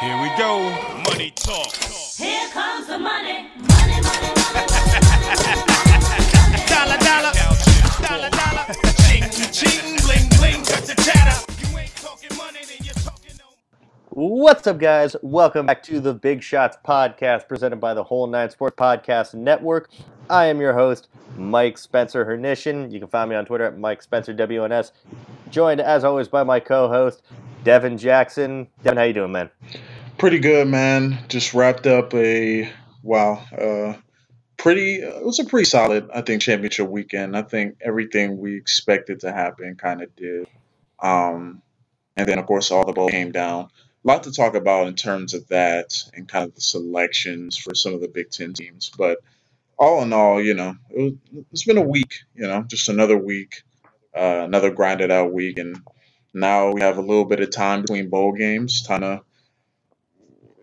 Here we go. Money talk. Here comes the money. Money, money, money, money. Dollar, dollar. Dollar, dollar. Ching, ching, bling, bling. Cut the chatter. You ain't talking money, then you're talking no. What's up, guys? Welcome back to the Big Shots podcast presented by the Whole Nine Sports Podcast Network. I am your host, Mike Spencer Hernishin. You can find me on Twitter at Mike Spencer WNS. Joined, as always, by my co-host, Devin Jackson. Devin, how you doing, man? Pretty good, man. Just wrapped up a wow, uh, pretty. It was a pretty solid, I think, championship weekend. I think everything we expected to happen kind of did. Um, and then, of course, all the bowl came down. A lot to talk about in terms of that and kind of the selections for some of the Big Ten teams. But all in all, you know, it was, it's been a week. You know, just another week, uh, another grinded out week, and now we have a little bit of time between bowl games, kind to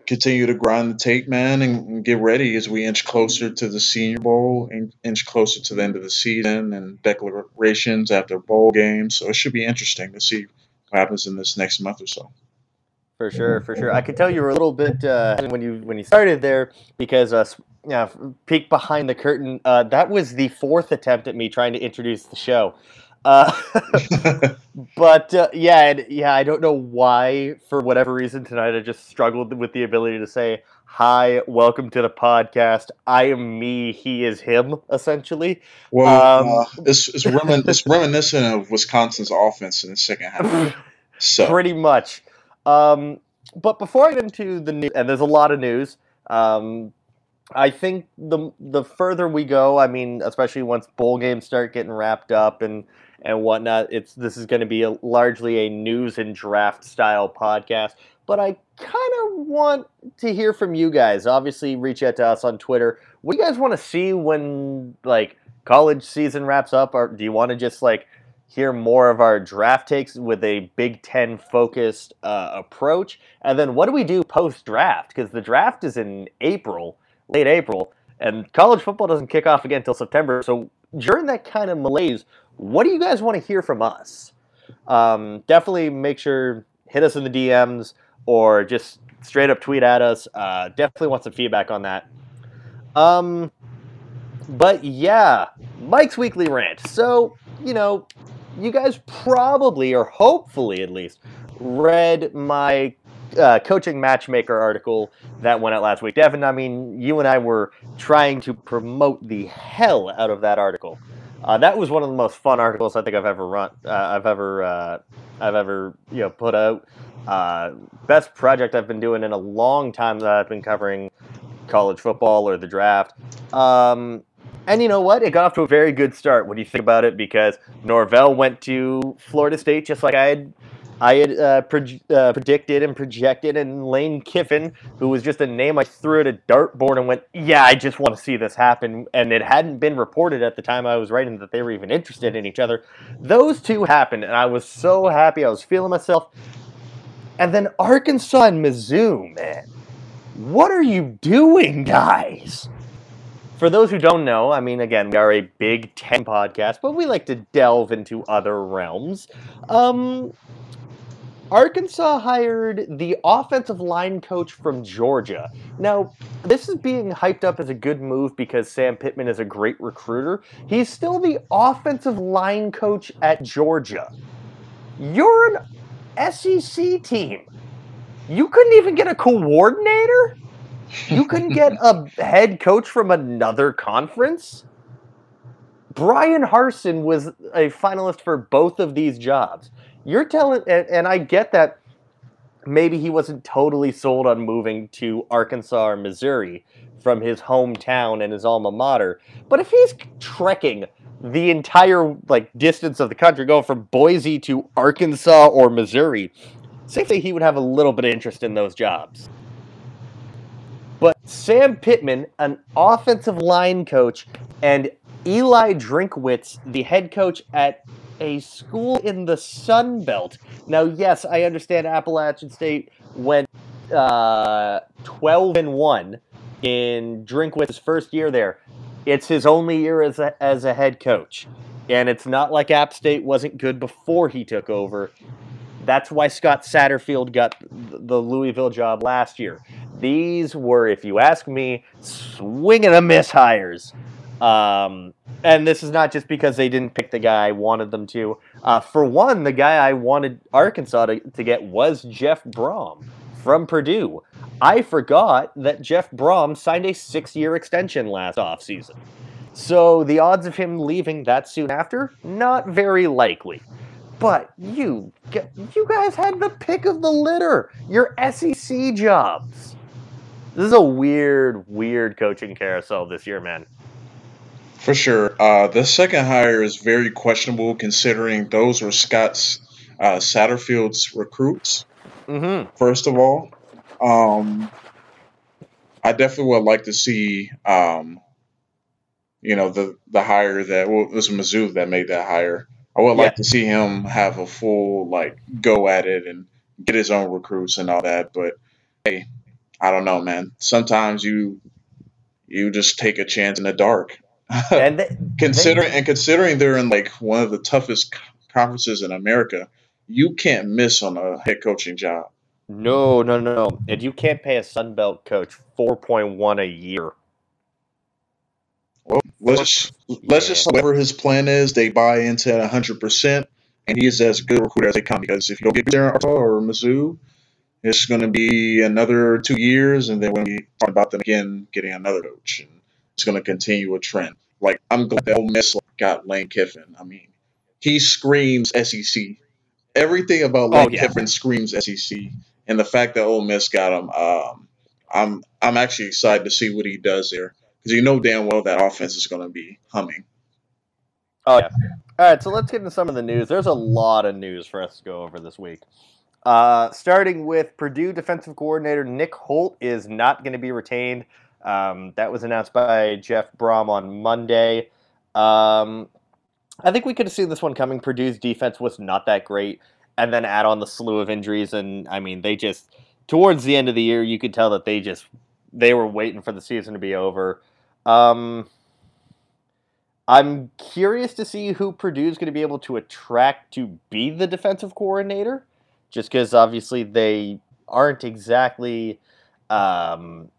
continue to grind the tape, man, and, get ready as we inch closer to the Senior Bowl and inch closer to the end of the season and declarations after bowl games. So it should be interesting to see what happens in this next month or so. For sure, for sure. I could tell you were a little bit uh, when you when you started there because uh, yeah, peek behind the curtain. Uh, that was the fourth attempt at me trying to introduce the show. Uh, but uh, yeah, and, yeah, I don't know why. For whatever reason tonight, I just struggled with the ability to say hi, welcome to the podcast. I am me, he is him, essentially. well, Um, uh, it's, it's, remin- it's reminiscent of Wisconsin's offense in the second half. So pretty much. Um, but before I get into the news, and there's a lot of news, um, I think the the further we go, I mean, especially once bowl games start getting wrapped up and and whatnot, it's this is going to be a, largely a news and draft style podcast. But I kind of want to hear from you guys. Obviously, reach out to us on Twitter. What do you guys want to see when like college season wraps up, or do you want to just like hear more of our draft takes with a Big Ten focused uh, approach. And then what do we do post draft? Because the draft is in April, late April, and college football doesn't kick off again until September. So during that kind of malaise, what do you guys want to hear from us? Um, definitely make sure hit us in the DMs or just straight up tweet at us. Uh, definitely want some feedback on that. Um, but yeah, Mike's weekly rant. So you know, you guys probably, or hopefully at least, read my uh, coaching matchmaker article that went out last week. Devin, I mean, you and I were trying to promote the hell out of that article. Uh, that was one of the most fun articles I think I've ever run. Uh, I've ever, uh, I've ever, you know, put out. Uh, best project I've been doing in a long time that I've been covering college football or the draft. Um, and you know what? It got off to a very good start when you think about it because Norvell went to Florida State just like I had, I had uh, uh, predicted and projected, and Lane Kiffin, who was just a name I threw at a dartboard and went, "Yeah, I just want to see this happen." And it hadn't been reported at the time I was writing that they were even interested in each other. Those two happened, and I was so happy. I was feeling myself. And then Arkansas and Mizzou, man, what are you doing, guys? For those who don't know, I mean, again, we are a Big Ten podcast, but we like to delve into other realms. Um, Arkansas hired the offensive line coach from Georgia. Now, this is being hyped up as a good move because Sam Pittman is a great recruiter. He's still the offensive line coach at Georgia. You're an SEC team. You couldn't even get a coordinator? You couldn't get a head coach from another conference? Bryan Harsin was a finalist for both of these jobs. You're telling, and, and I get that maybe he wasn't totally sold on moving to Arkansas or Missouri from his hometown and his alma mater. But if he's trekking the entire like distance of the country, going from Boise to Arkansas or Missouri, say he would have a little bit of interest in those jobs. But Sam Pittman, an offensive line coach, and Eli Drinkwitz, the head coach at a school in the Sun Belt. Now, yes, I understand Appalachian State went uh, 12 and 1 in Drinkwitz's first year there. It's his only year as a, as a head coach. And it's not like App State wasn't good before he took over. That's why Scott Satterfield got the Louisville job last year. These were, if you ask me, swing and a miss hires. Um, and this is not just because they didn't pick the guy I wanted them to. Uh, for one, the guy I wanted Arkansas to, to get was Jeff Brohm from Purdue. I forgot that Jeff Brohm signed a six year extension last offseason. So the odds of him leaving that soon after, not very likely. But you, you guys had the pick of the litter. Your SEC jobs. This is a weird, weird coaching carousel this year, man. For sure. Uh, the second hire is very questionable considering those were Scott's uh, Satterfield's recruits. Mm-hmm. First of all, um, I definitely would like to see, um, you know, the the hire that well, it was Mizzou that made that hire. I would like to see him have a full like go at it and get his own recruits and all that. But hey, I don't know, man. Sometimes you you just take a chance in the dark. And they, considering and considering they're in like one of the toughest conferences in America, you can't miss on a head coaching job. no, no, no, and you can't pay a Sun Belt coach four point one a year. Well, let's let's just whatever his plan is, they buy into it hundred percent, and he is as good a recruiter as they come. Because if you don't get there in Arkansas or Mizzou, it's going to be another two years, and then when be talking about them again getting another coach, and it's going to continue a trend. Like I'm glad that Ole Miss got Lane Kiffin. I mean, he screams SEC. Everything about Lane Oh, yeah. Kiffin screams SEC, and the fact that Ole Miss got him, um, I'm I'm actually excited to see what he does there because you know damn well that offense is going to be humming. Oh yeah. All right, so let's get into some of the news. There's a lot of news for us to go over this week. Uh, starting with Purdue defensive coordinator Nick Holt is not going to be retained. Um, that was announced by Jeff Brohm on Monday. Um, I think we could have seen this one coming. Purdue's defense was not that great, and then add on the slew of injuries, and I mean, they just towards the end of the year, you could tell that they just they were waiting for the season to be over. Um, I'm curious to see who Purdue's going to be able to attract to be the defensive coordinator, just because obviously they aren't exactly um,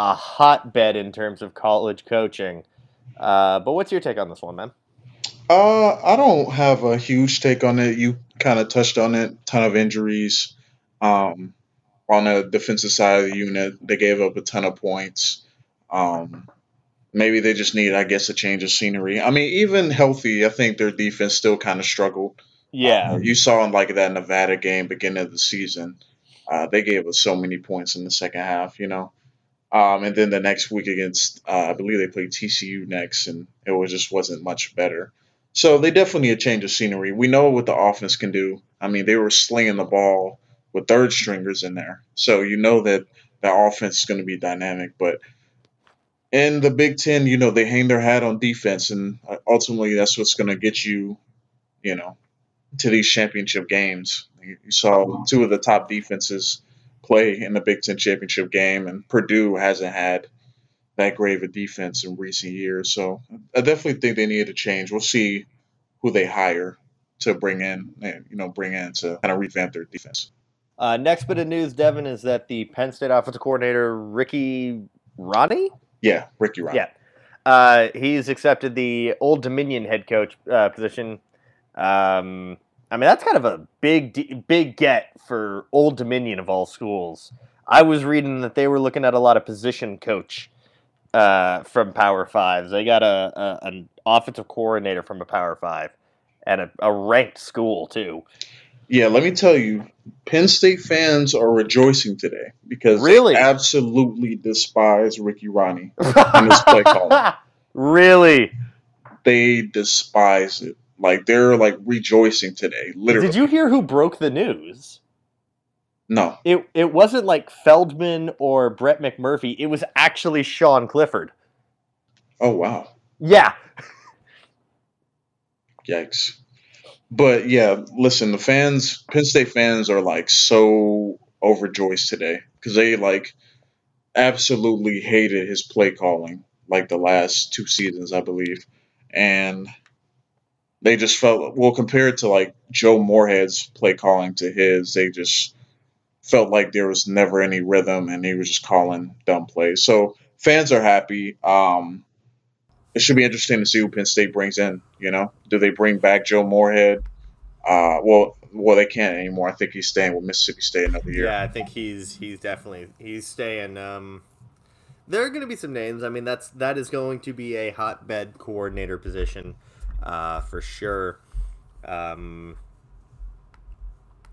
a hotbed in terms of college coaching. Uh, but what's your take on this one, man? Uh, I don't have a huge take on it. You kind of touched on it. Ton of injuries. Um, on the defensive side of the unit, they gave up a ton of points. Um, maybe they just need, I guess, a change of scenery. I mean, even healthy, I think their defense still kind of struggled. Yeah, Uh, you saw in like that Nevada game beginning of the season, uh, they gave us so many points in the second half, you know. Um, and then the next week against, uh, I believe they played TCU next, and it was just wasn't much better. So they definitely need a change of scenery. We know what the offense can do. I mean, they were slinging the ball with third stringers in there, so you know that the offense is going to be dynamic. But in the Big Ten, you know, they hang their hat on defense, and uh, ultimately that's what's going to get you, you know, to these championship games. You you saw two of the top defenses play in the Big Ten championship game, and Purdue hasn't had that great of a defense in recent years. So I definitely think they need a change. We'll see who they hire to bring in, and, you know, bring in to kind of revamp their defense. Uh, next bit of news, Devin, is that the Penn State offensive coordinator Ricky Rahne Yeah, Ricky Rahne. Yeah. Uh, he's accepted the Old Dominion head coach uh, position. Um, I mean, that's kind of a big, big get for Old Dominion of all schools. I was reading that they were looking at a lot of position coach uh, from Power Fives. They got a, a an offensive coordinator from a Power Five, and a, a ranked school too. Yeah, let me tell you, Penn State fans are rejoicing today because Really? they absolutely despise Ricky Rahne. In his play calling. really? They despise it. Like they're like rejoicing today. Literally. Did you hear who broke the news? No. It it wasn't like Feldman or Brett McMurphy. It was actually Sean Clifford. Oh wow. Yeah. Yikes. But yeah, listen, the fans, Penn State fans are like so overjoyed today because they like absolutely hated his play calling like the last two seasons, I believe. And they just felt well compared to like Joe Moorhead's play calling to his, they just felt like there was never any rhythm and he was just calling dumb plays. So fans are happy. Um, it should be interesting to see who Penn State brings in. You know, do they bring back Joe Moorhead? Uh, well, well, they can't anymore. I think he's staying with Mississippi State another year. Yeah, I think he's he's definitely he's staying. Um, there are going to be some names. I mean, that's that is going to be a hotbed coordinator position, uh, for sure. Um,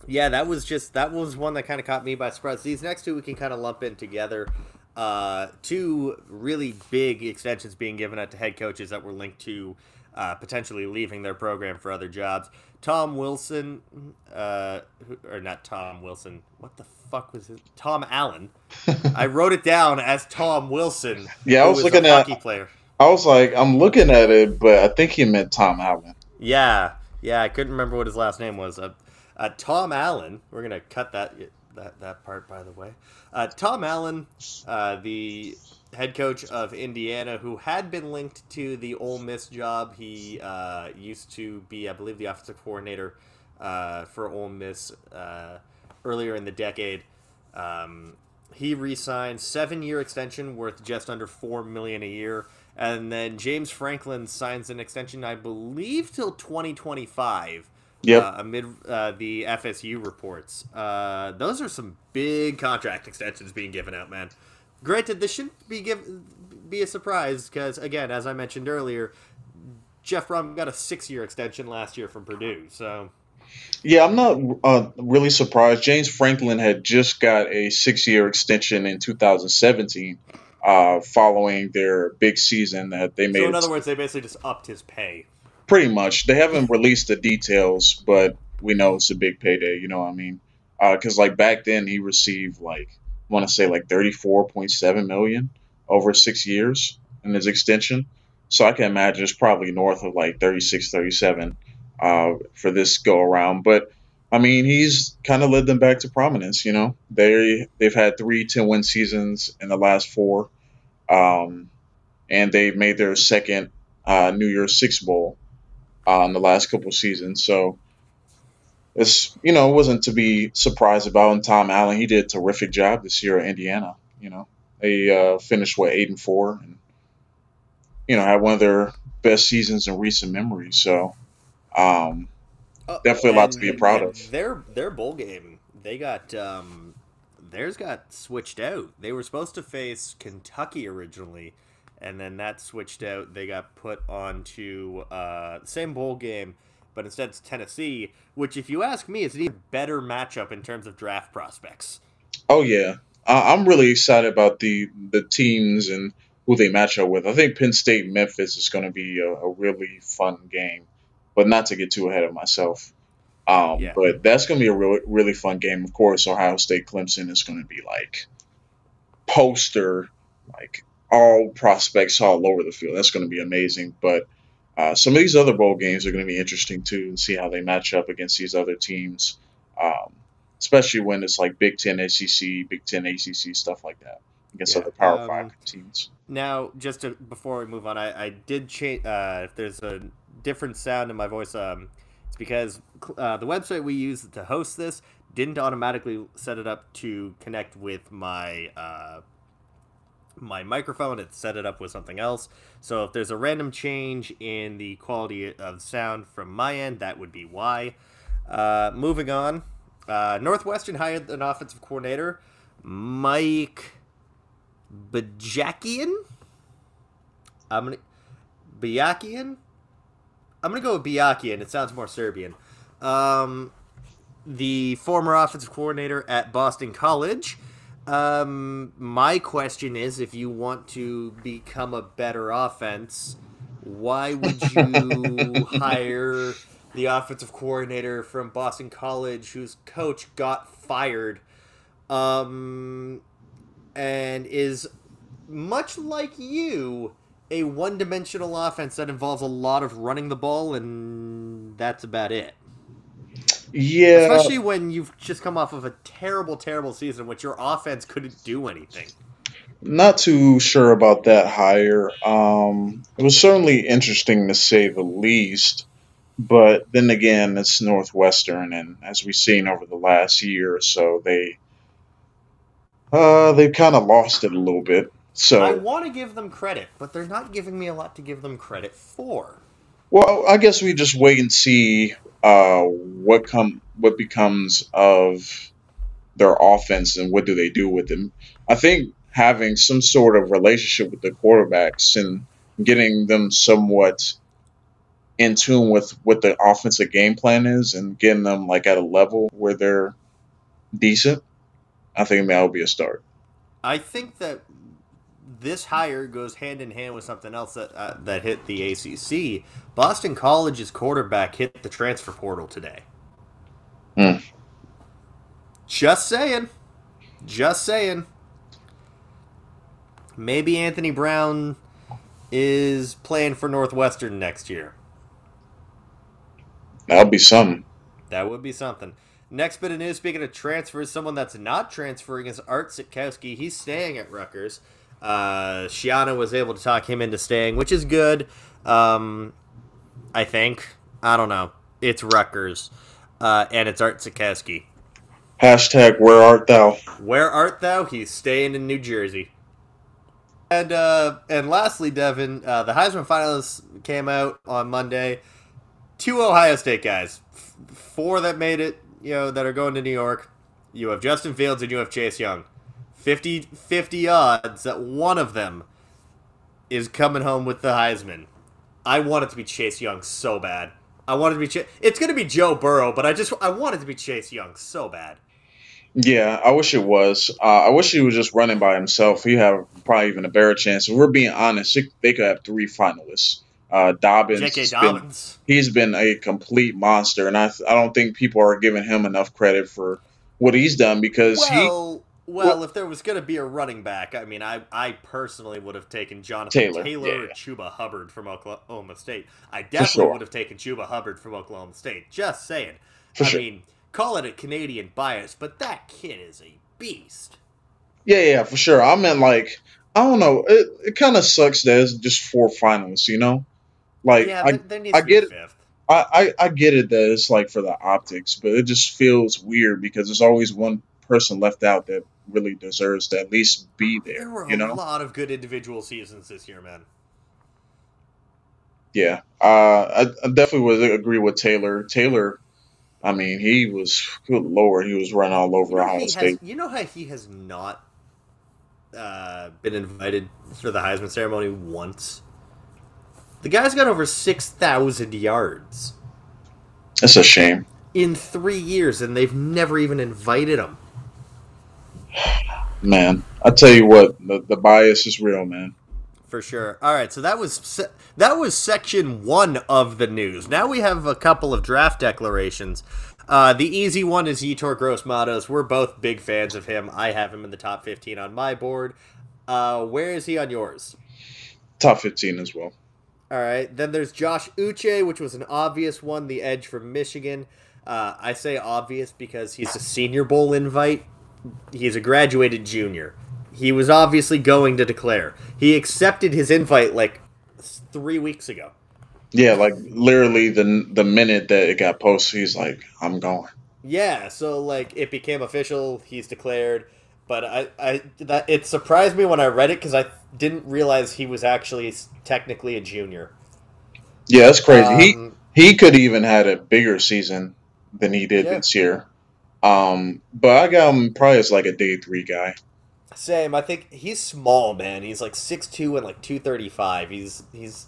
yeah, that was just that was one that kind of caught me by surprise. These next two we can kind of lump in together. Uh, two really big extensions being given out to head coaches that were linked to uh, potentially leaving their program for other jobs. Tom Wilson, uh, who- or not Tom Wilson. What the fuck was it? Tom Allen. I wrote it down as Tom Wilson. Yeah, I was a looking at- hockey player. I was like, I'm looking at it, but I think he meant Tom Allen. Yeah, yeah, I couldn't remember what his last name was. Uh, uh, Tom Allen. We're gonna cut that that that part, by the way. Uh, Tom Allen, uh, the head coach of Indiana, who had been linked to the Ole Miss job. He uh, used to be, I believe, the offensive coordinator uh, for Ole Miss earlier in the decade. Um, he re-signed seven-year extension worth just under four million a year, and then James Franklin signs an extension, I believe, till 2025. Yep. Uh, amid uh, the FSU reports, uh, those are some big contract extensions being given out, man. Granted, this shouldn't be give, be a surprise because, again, as I mentioned earlier, Jeff Brohm got a six-year extension last year from Purdue. So Yeah, I'm not uh, really surprised. James Franklin had just got a six-year extension in 2017, uh, following their big season that they made. So in other words, they basically just upped his pay. pretty much. They haven't released the details, but we know it's a big payday. You know what I mean? Because like back then, he received like I want to say like 34.7 million over six years in his extension. So I can imagine it's probably north of like 36, 37 uh, for this go around. But I mean, he's kind of led them back to prominence. You know, they they've had three 10 win seasons in the last four, um, and they've made their second uh, New Year's Six Bowl uh, in the last couple seasons. So it's you know wasn't to be surprised about. And Tom Allen, he did a terrific job this year at Indiana. You know, they uh, finished what eight and four, and you know had one of their best seasons in recent memory. So um, Uh, Definitely a lot to and- be proud of. Their their bowl game, they got um, theirs got switched out. They were supposed to face Kentucky originally, and then that switched out. They got put onto uh, the same bowl game, but instead it's Tennessee, which, if you ask me, is an even better matchup in terms of draft prospects. oh yeah, I- I'm really excited about the the teams and who they match up with. I think Penn State Memphis is going to be a, a really fun game, but not to get too ahead of myself. Um, Yeah. But that's going to be a really really fun game. Of course, Ohio State Clemson is going to be like poster, like all prospects all over the field. That's going to be amazing. But uh, some of these other bowl games are going to be interesting too, and see how they match up against these other teams. Um, especially when it's like Big Ten, SEC, Big Ten, ACC stuff like that against Yeah, other Power um, Five teams. Now, just to, before we move on, I, I did change. Uh, if there's a different sound in my voice, um, it's because uh, the website we use to host this didn't automatically set it up to connect with my uh, my microphone. It set it up with something else. So if there's a random change in the quality of sound from my end, that would be why. Uh, moving on, uh, Northwestern hired an offensive coordinator, Mike Bajakian. I'm gonna Biakian. I'm gonna go with Biakian. It sounds more Serbian. Um, the former offensive coordinator at Boston College. Um, my question is, if you want to become a better offense, why would you hire the offensive coordinator from Boston College, whose coach got fired? Um, and is much like you a one-dimensional offense that involves a lot of running the ball and that's about it Yeah, especially when you've just come off of a terrible terrible season which your offense couldn't do anything not too sure about that hire. Um, it was certainly interesting to say the least. But then again, it's Northwestern, and as we've seen over the last year or so, they uh, they've kind of lost it a little bit. So I want to give them credit, but they're not giving me a lot to give them credit for. Well, I guess we just wait and see uh, what come what becomes of their offense and what do they do with them. I think having some sort of relationship with the quarterbacks and getting them somewhat in tune with what the offensive game plan is and getting them like at a level where they're decent, I think that would be a start. I think that this hire goes hand in hand with something else that uh, that hit the ACC. Boston College's quarterback hit the transfer portal today. Hmm. Just saying. Just saying. Maybe Anthony Brown is playing for Northwestern next year. That would be something. That would be something. Next bit of news, speaking of transfers, someone that's not transferring is Art Sitkowski. He's staying at Rutgers. Uh, Schiano was able to talk him into staying, which is good. Um, I think. I don't know. It's Rutgers. Uh, and it's Art Sitkowski. Hashtag where art thou? Where art thou? He's staying in New Jersey. And uh, and lastly, Devin, uh, the Heisman finalists came out on Monday. Two Ohio State guys, F- four that made it, you know, that are going to New York. You have Justin Fields and you have Chase Young. 50, 50 odds that one of them is coming home with the Heisman. I want it to be Chase Young so bad. I want it to be. Ch- it's going to be Joe Burrow, but I just I want it to be Chase Young so bad. Yeah, I wish it was. Uh, I wish he was just running by himself. He have probably even a better chance. If we're being honest, it- they could have three finalists. Uh, Dobbins, J.K. has been- he's been a complete monster, and I I don't think people are giving him enough credit for what he's done because he Well, well, if there was going to be a running back, I mean, I, I personally would have taken Jonathan Taylor, Taylor, yeah, or yeah. Chuba Hubbard from Oklahoma State. I definitely sure. would have taken Chuba Hubbard from Oklahoma State. Just saying. For I sure. mean, call it a Canadian bias, but that kid is a beast. Yeah, yeah, for sure. I meant like I don't know. It it kind of sucks that it's just four finalists. You know, like yeah, I, there, there needs I to be get it. fifth. I, I I get it that it's like for the optics, but it just feels weird because there's always one person left out that really deserves to at least be There there. were You a lot of good individual seasons this year, man. Yeah. Uh, I, I definitely would agree with Taylor. Taylor, I mean, he was good lord, he was running all You over know, Ohio has, State. you know how he has not uh, been invited for the Heisman ceremony once? The guy's got over 6,000 yards It's a shame. in three years, and they've never even invited him. Man, I tell you what, the, the bias is real, man. For sure. All right, so that was se- that was section one of the news. Now we have a couple of draft declarations. Uh, the easy one is Yetur Gross Matos. We're both big fans of him. I have him in the top 15 on my board. Uh, where is he on yours? Top 15 as well. All right. Then there's Josh Uche, which was an obvious one, the edge from Michigan. Uh, I say obvious because he's a Senior Bowl invite. He's a graduated junior. He was obviously going to declare. He accepted his invite like three weeks ago. Yeah, like literally the the minute that it got posted, he's like, I'm going. Yeah, so like it became official. He's declared. But I, I that it surprised me when I read it because I didn't realize he was actually technically a junior. Yeah, that's crazy. Um, he he could even had a bigger season than he did Yeah. this year. Um, but I got him probably as like a day three guy. Same. I think he's small, man. He's like 6'2 and like 235. He's he's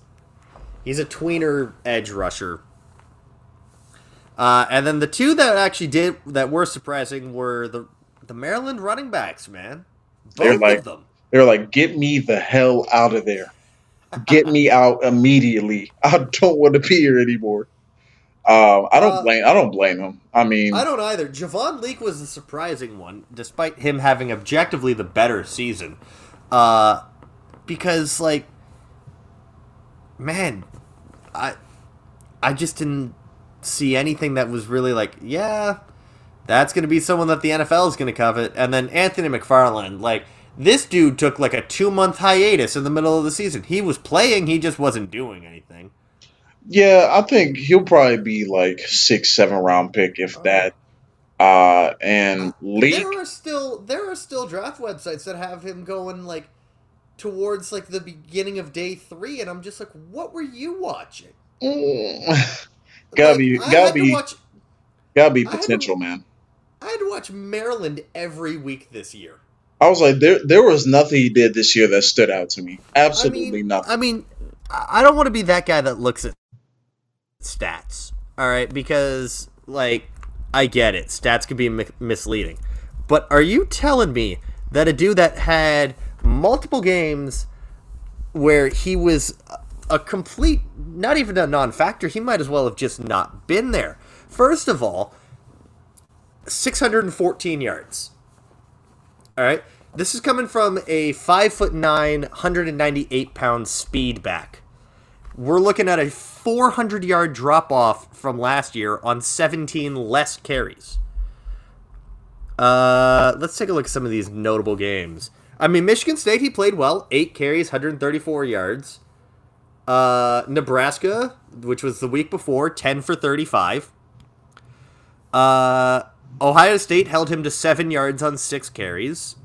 he's a tweener edge rusher. Uh, and then the two that actually did that were surprising were the the Maryland running backs, man. They're Both like- of them. They're like, get me the hell out of there. Get me out immediately. I don't want to be here anymore. Um, I don't Uh, blame. I don't blame him. I mean, I don't either. Javon Leake was the surprising one, despite him having objectively the better season. Uh, because like, man, I, I just didn't see anything that was really like, yeah, that's going to be someone that the NFL is going to covet. And then Anthony McFarland, like this dude took like a two month hiatus in the middle of the season. He was playing, he just wasn't doing anything. Yeah, I think he'll probably be like six, seven round pick if Oh. that. Uh, and league. There are still there are still draft websites that have him going like towards like the beginning of day three, and I'm just like, what were you watching? Mm, gotta Like, be, gotta be, watch. gotta be I to- potential, man. I had to watch Maryland every week this year. I was like, there, there was nothing he did this year that stood out to me. Absolutely I mean, nothing. I mean, I I don't want to be that guy that looks at stats. All right, because like I get it, stats can be mi- misleading, but are you telling me that a dude that had multiple games where he was a- a complete, not even a non-factor, he might as well have just not been there. First of all, 614 yards. All right. This is coming from a five foot nine, 198 pound speed back. We're looking at a 400 yard drop off from last year on 17 less carries. Uh, let's take a look at some of these notable games. I mean, Michigan State, he played well. Eight carries, 134 yards. Uh, Nebraska, which was the week before, 10 for 35. Uh, Ohio State held him to seven yards on six carries.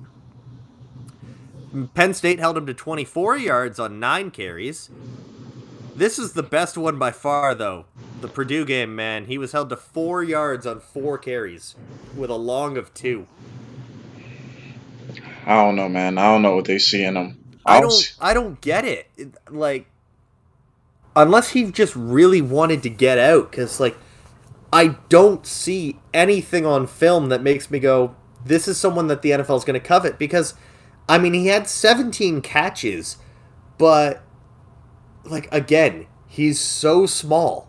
Penn State held him to 24 yards on nine carries. This is the best one by far, though. The Purdue game, man. He was held to four yards on four carries with a long of two. I don't know, man. I don't know what they see in him. I I don't. don't. I don't get it. It- Like, unless he just really wanted to get out, because like, I don't see anything on film that makes me go, "This is someone that the NFL is going to covet." Because, I mean, he had 17 catches, but like again, he's so small.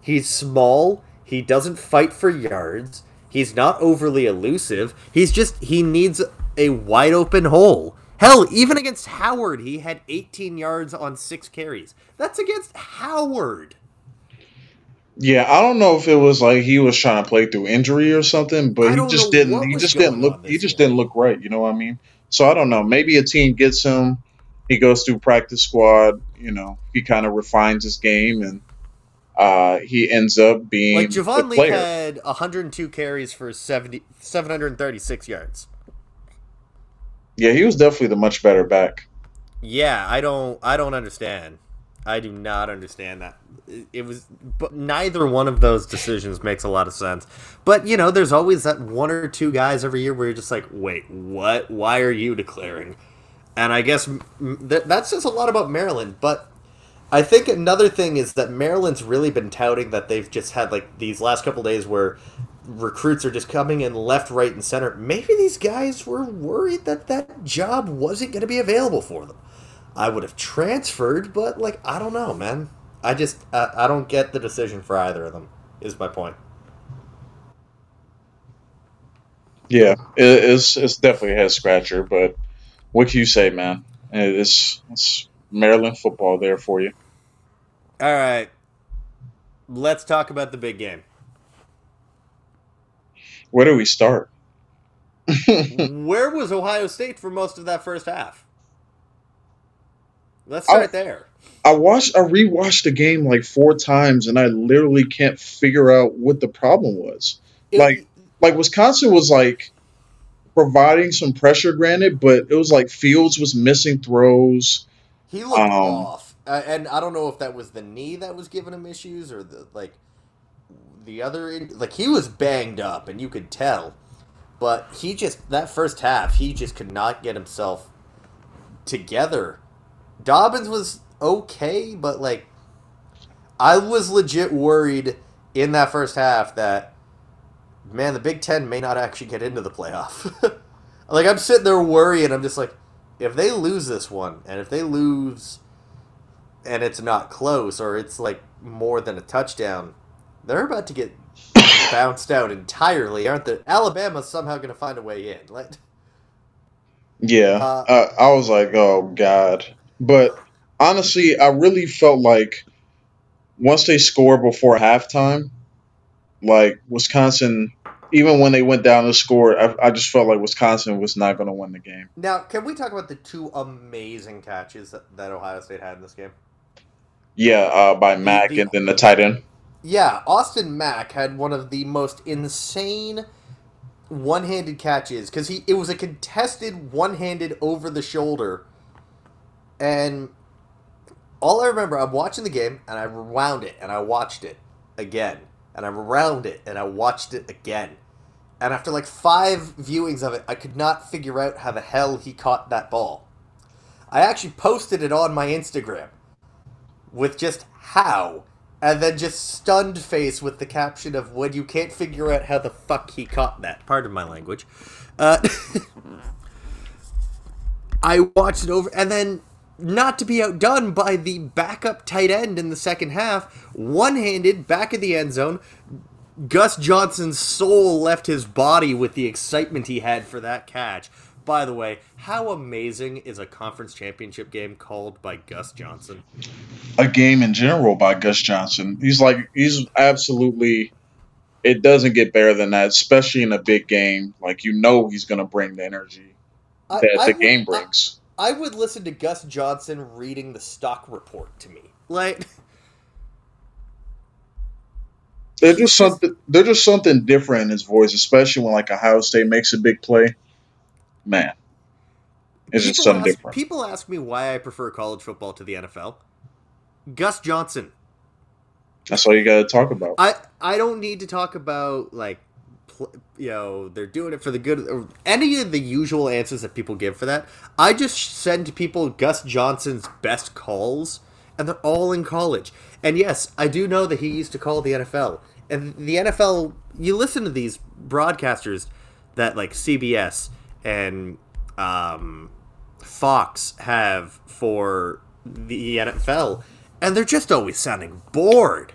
He's small. He doesn't fight for yards. He's not overly elusive. He's just he needs a wide open hole. Hell, even against Howard, he had 18 yards on six carries. That's against Howard. Yeah, I don't know if it was like he was trying to play through injury or something, but he just didn't. He just didn't look. He just year. didn't look right. You know what I mean? So I don't know. Maybe a team gets him. He goes through practice squad. You know, he kind of refines his game, and uh, he ends up being Like Javon Leake had 102 carries for 70, 736 yards. yeah, he was definitely the much better back. Yeah, I don't I don't understand. I do not understand that. It was but neither one of those decisions makes a lot of sense. But, you know, there's always that one or two guys every year where you're just like, "Wait, what? Why are you declaring?" And I guess that that says a lot about Maryland, but I think another thing is that Maryland's really been touting that they've just had like these last couple days where recruits are just coming in left, right, and center. Maybe these guys were worried that that job wasn't going to be available for them. I would have transferred, but like I don't know, man. I just I, I don't get the decision for either of them. Is my point. Yeah, it, it's it's definitely a head scratcher. But what can you say, man? It's it's Maryland football there for you. All right, let's talk about the big game. Where do we start? Where was Ohio State for most of that first half? Let's start I- there. I watched, I rewatched the game like four times, and I literally can't figure out what the problem was. It- Like, like Wisconsin was like providing some pressure, granted, but it was like Fields was missing throws. He looked Um, off, uh, and I don't know if that was the knee that was giving him issues or the like the other. in- Like he was banged up, and you could tell. But he just that first half, he just could not get himself together. Dobbins was okay, but like I was legit worried in that first half that man, the Big Ten may not actually get into the playoff. like I'm sitting there worrying, I'm just like, if they lose this one, and if they lose and it's not close, or it's like more than a touchdown, they're about to get bounced out entirely, aren't they? Alabama's somehow going to find a way in. Like, Yeah, Uh, uh, I was like, oh god. But honestly, I really felt like once they scored before halftime, like Wisconsin, even when they went down to score, I, I just felt like Wisconsin was not going to win the game. now, can we talk about the two amazing catches that, that Ohio State had in this game? Yeah, uh, by Mack the- and then the tight end. Yeah, Austin Mack had one of the most insane one-handed catches because he it was a contested one-handed over the shoulder, and all I remember, I'm watching the game and I rewound it and I watched it again and I rewound it and I watched it again, and after like five viewings of it, I could not figure out how the hell he caught that ball. I actually posted it on my Instagram with just how, and then just stunned face with the caption of when you can't figure out how the fuck he caught that. Pardon my language. Uh, I watched it over, and then not to be outdone by the backup tight end in the second half, one handed back of the end zone. Gus Johnson's soul left his body with the excitement he had for that catch. By the way, how amazing is a conference championship game called by Gus Johnson? A game in general by Gus Johnson. He's like he's absolutely. It doesn't get better than that, especially in a big game. Like you know, he's gonna bring the energy I- that I the would- game brings. I, I would listen to Gus Johnson reading the stock report to me. Like, They're just something. They're just something different in his voice, especially when like Ohio State makes a big play. Man, it's just something ask, different. People ask me why I prefer college football to the NFL. Gus Johnson. That's all you got to talk about. I I don't need to talk about like pl- you know they're doing it for the good or any of the usual answers that people give for that. I just send people Gus Johnson's best calls, and they're all in college. And yes, I do know that he used to call the NFL. And the NFL, you listen to these broadcasters that like CBS and um, Fox have for the NFL, and they're just always sounding bored.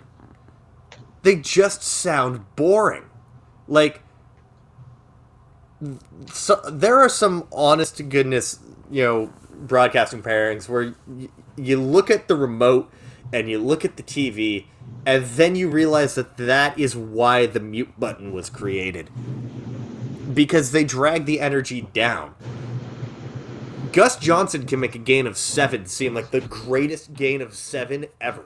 They just sound boring. Like, so there are some honest to goodness, you know, broadcasting pairings where y- you look at the remote and you look at the TV, and then you realize that that is why the mute button was created. Because they drag the energy down. Gus Johnson can make a gain of seven seem like the greatest gain of seven ever.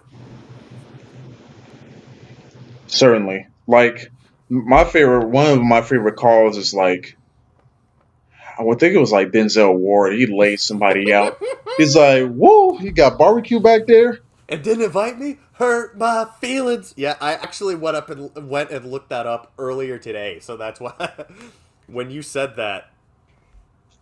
Certainly, like my favorite. One of my favorite calls is like. I would think it was like Denzel Ward. He laid somebody out. He's like, "Whoa, you got barbecue back there." and didn't invite me hurt my feelings yeah i actually went up and went and looked that up earlier today so that's why when you said that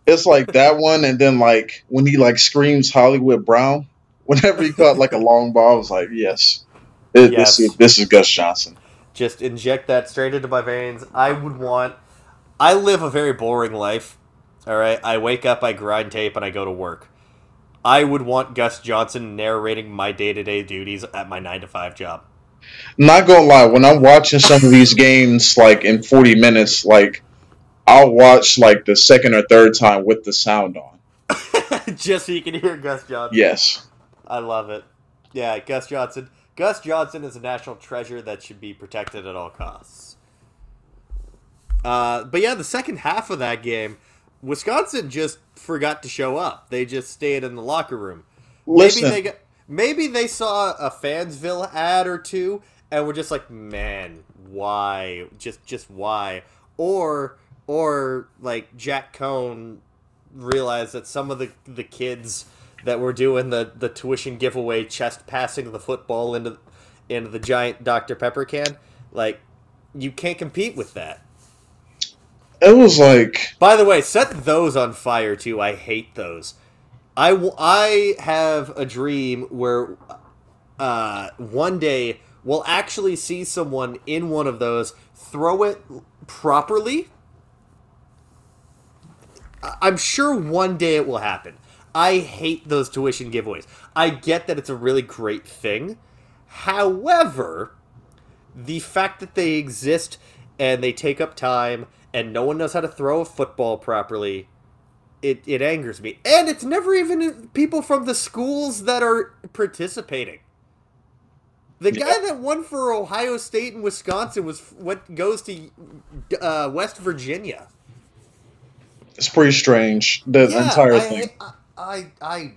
It's like that one, and then like when he like screams Hollywood Brown. Whenever he caught like a long ball, I was like, "Yes, This- Yes. this is this is Gus Johnson." Just inject that straight into my veins i would want i live a very boring life all right i wake up i grind tape and i go to work i would want gus johnson narrating my day-to-day duties at my 9 to 5 job Not gonna lie, when I'm watching some of these games, like in 40 minutes, like I'll watch like the second or third time with the sound on. just so you can hear gus johnson Yes, I love it. Yeah, Gus Johnson. Gus Johnson is a national treasure that should be protected at all costs. Uh, but yeah, the second half of that game, Wisconsin just forgot to show up. They just stayed in the locker room. listen. Maybe they got, maybe they saw a Fansville ad or two and were just like, "Man, why? Just just why?" Or or like Jack Coan realized that some of the the kids that we're doing the the tuition giveaway chest passing the football into into the giant Dr Pepper can, like you can't compete with that. it was like By the way, set those on fire too. I hate those. I, w- I have a dream where uh, one day we'll actually see someone in one of those throw it properly. I'm sure one day it will happen. I hate those tuition giveaways. I get that it's a really great thing. However, the fact that they exist and they take up time and no one knows how to throw a football properly it, it angers me and it's never even people from the schools that are participating the guy that won for ohio state and wisconsin was what goes to uh, west virginia it's pretty strange. The Yeah, entire I, thing. I, I, I, I,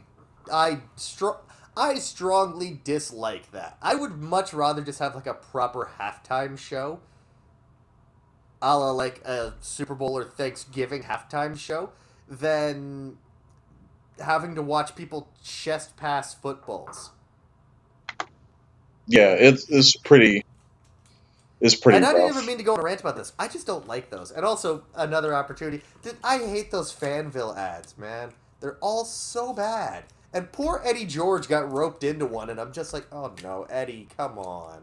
I str- I strongly dislike that. I would much rather just have like a proper halftime show, a la like a Super Bowl or Thanksgiving halftime show, than having to watch people chest pass footballs. Yeah, it's it's pretty. It's pretty and I didn't even mean to go on a rant about this. I just don't like those. And also another opportunity. I hate those Fanville ads, man. They're all so bad. And poor Eddie George got roped into one, and I'm just like, oh no, Eddie, come on.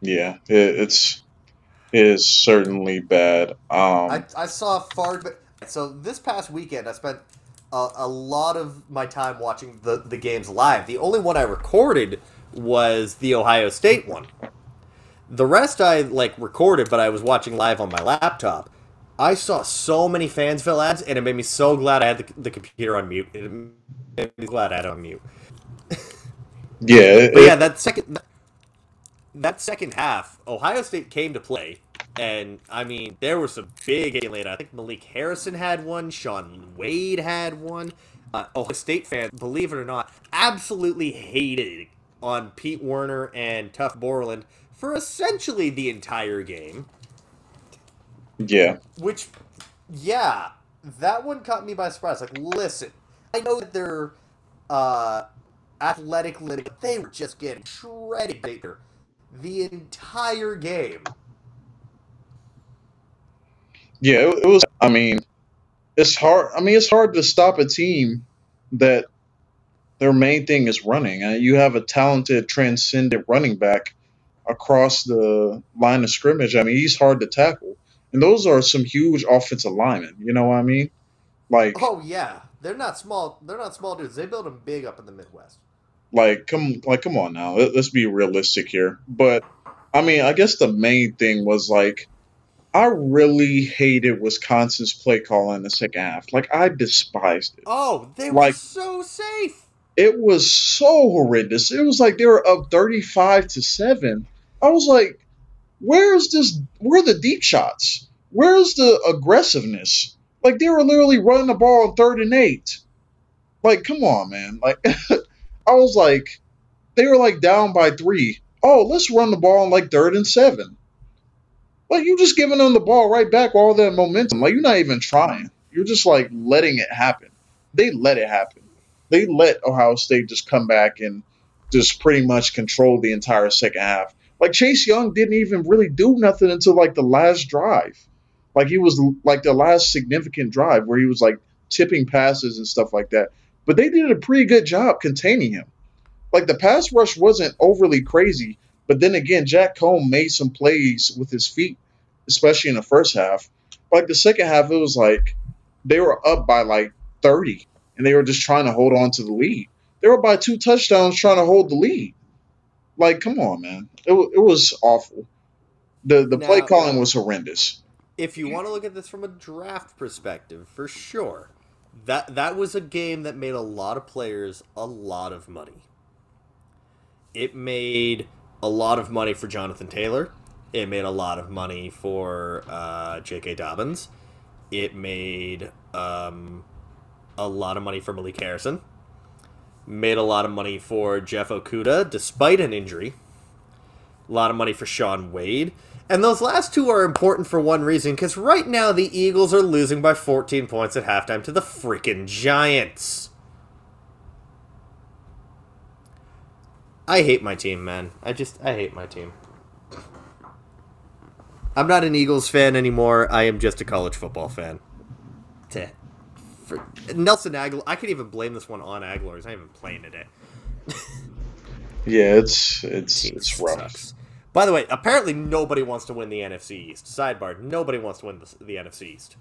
Yeah, it, it's it is certainly bad. Um, I, I saw far. But so this past weekend, I spent a, a lot of my time watching the the games live. The only one I recorded was the Ohio State one. The rest I like recorded, but I was watching live on my laptop. I saw so many Fansville ads, and it made me so glad I had the, the computer on mute. It made me glad I had it on mute. yeah, But yeah, that second that second half, Ohio State came to play, and I mean there were some big later. I think Malik Harrison had one, Shaun Wade had one. Uh, Ohio State fans, believe it or not, absolutely hated on Pete Werner and Tuf Borland for essentially the entire game. Yeah, Which, yeah, that one caught me by surprise. Like, listen, I know that they're uh, athletic, but they were just getting shredded Baker the entire game. yeah. It, it was. I mean, it's hard. I mean, it's hard to stop a team that their main thing is running. Uh, you have a talented, transcendent running back across the line of scrimmage. I mean, he's hard to tackle, and those are some huge offensive linemen. You know what I mean? Like, Oh yeah, they're not small. They're not small dudes. They build them big up in the Midwest. like come like come on now Let, us be realistic here but i mean i guess the main thing was like i really hated wisconsin's play call in the second half like i despised it Oh, they Like- were so safe. it was so horrendous it was like they were up 35 to 7 i was like where's this where are the deep shots where's the aggressiveness like they were literally running the ball on third and eight like come on man like i was like they were like down by three. Oh, let's run the ball on like third and seven. Like you just giving them the ball right back all that momentum. Like you're not even trying. You're just like letting it happen. They let it happen. They let Ohio State just come back and just pretty much control the entire second half. Like Chase Young didn't even really do nothing until like the last drive. Like he was like the last significant drive where he was like tipping passes and stuff like that. But they did a pretty good job containing him like the pass rush wasn't overly crazy, but then again, Jack Coan made some plays with his feet, especially in the first half. Like the second half, it was like they were up by like 30 and they were just trying to hold on to the lead. They were by two touchdowns trying to hold the lead. Like, come on, man. It, it was awful. The the play calling was horrendous. If you want to look at this from a draft perspective, for sure, that that was a game that made a lot of players a lot of money. It made a lot of money for Jonathan Taylor. It made a lot of money for uh, J.K. Dobbins. It made um, a lot of money for Malik Harrison. Made a lot of money for Jeff Okudah, despite an injury. A lot of money for Shaun Wade. And those last two are important for one reason, because right now the Eagles are losing by 14 points at halftime to the freaking Giants. I hate my team, man. I just, I hate my team. I'm not an Eagles fan anymore. I am just a college football fan. For, Nelson Agholor, I can't even blame this one on Agholor. He's not even playing today. Yeah, it's it's Team it's rough. sucks. By the way, apparently nobody wants to win the NFC East. Sidebar: Nobody wants to win the, the NFC East.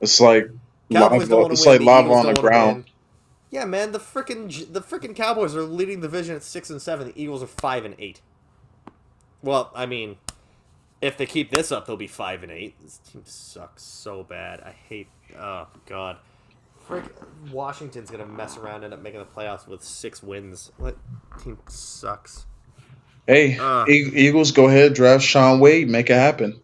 It's like Cowboys lava, it's like lava on the ground. Yeah, man, the freaking the freaking Cowboys are leading the division at six and seven. The Eagles are five and eight. Well, I mean, if they keep this up, they'll be five and eight. This team sucks so bad. I hate. Oh God, Frick, Washington's gonna mess around and end up making the playoffs with six wins. What team sucks? Hey, Uh. Eagles, go ahead, draft Shaun Wade, make it happen.